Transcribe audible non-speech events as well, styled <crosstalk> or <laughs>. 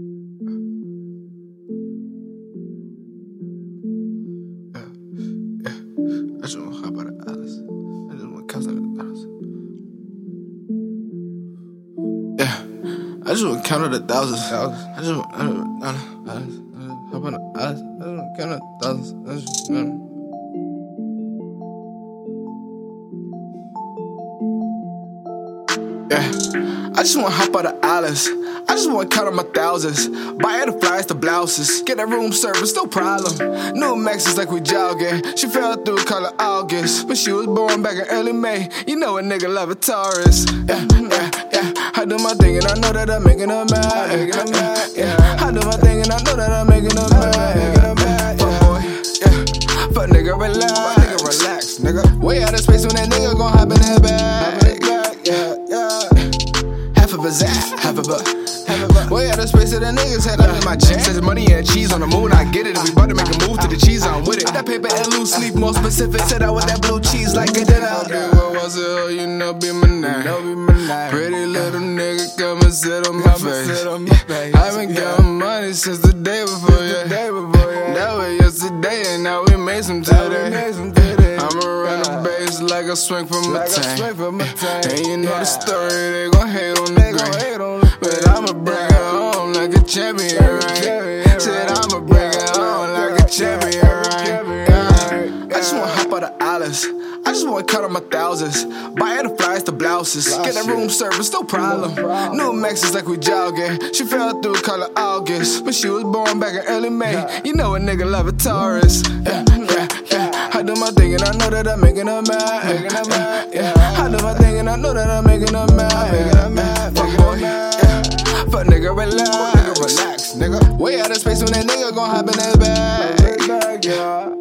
I just want to hop out of Alice. I just want to count on the thousands. Yeah, I just want to count on the thousands. I just want to hop on the Alice. I just want to count on the thousands. I just want Yeah, I just wanna hop out of Alice. I just wanna count on my thousands. Buy her the flies, the blouses. Get that room service, no problem. New Maxes like we jogging. She fell through color August. But she was born back in early May. You know a nigga love a Taurus. Yeah, yeah, yeah. I do my thing and I know that I'm making her mad. Making her mad. Yeah, I do my thing and I know that I'm making her mad. Making her mad. Fuck boy, yeah. Fuck nigga, relax. Fuck nigga, relax, nigga. Way out of space when that nigga gon' hop in that bag. Yeah. Half of a zap, half of a. Half of a. Way out of space that niggas had under my jack. Says money and cheese on the moon, I get it. If we about to make a move to the cheese, I'm with it. That paper and loose leaf, more specific. Said I with that blue cheese like a dinner. What was it? Oh, you know, be my name. Pretty little nigga, come and sit on my face. I've been counting money since the day before, yeah. That was yesterday, and now we made some today. I'ma run bass like a swing from a tank. <laughs> And you know the story, they gon' hate on the grain. But I'ma bring it home like a champion, right? Said I'ma bring it home like a champion, right? I just wanna hop out of Alice. I just wanna cut on my thousands. Buy her the flies, the blouses. Get that room service, no problem. New Maxes like we jogging. She fell through color August. But she was born back in early May. You know a nigga love a Taurus. Yeah, yeah, yeah. And I know that I'm making her mad. Making her mad. Yeah, I do my thing and I know that I'm making her mad. Making her mad. Fuck boy. Yeah. Fuck nigga, relax. Fuck nigga, relax, nigga. Way out of space when that nigga gon' hop in that bag.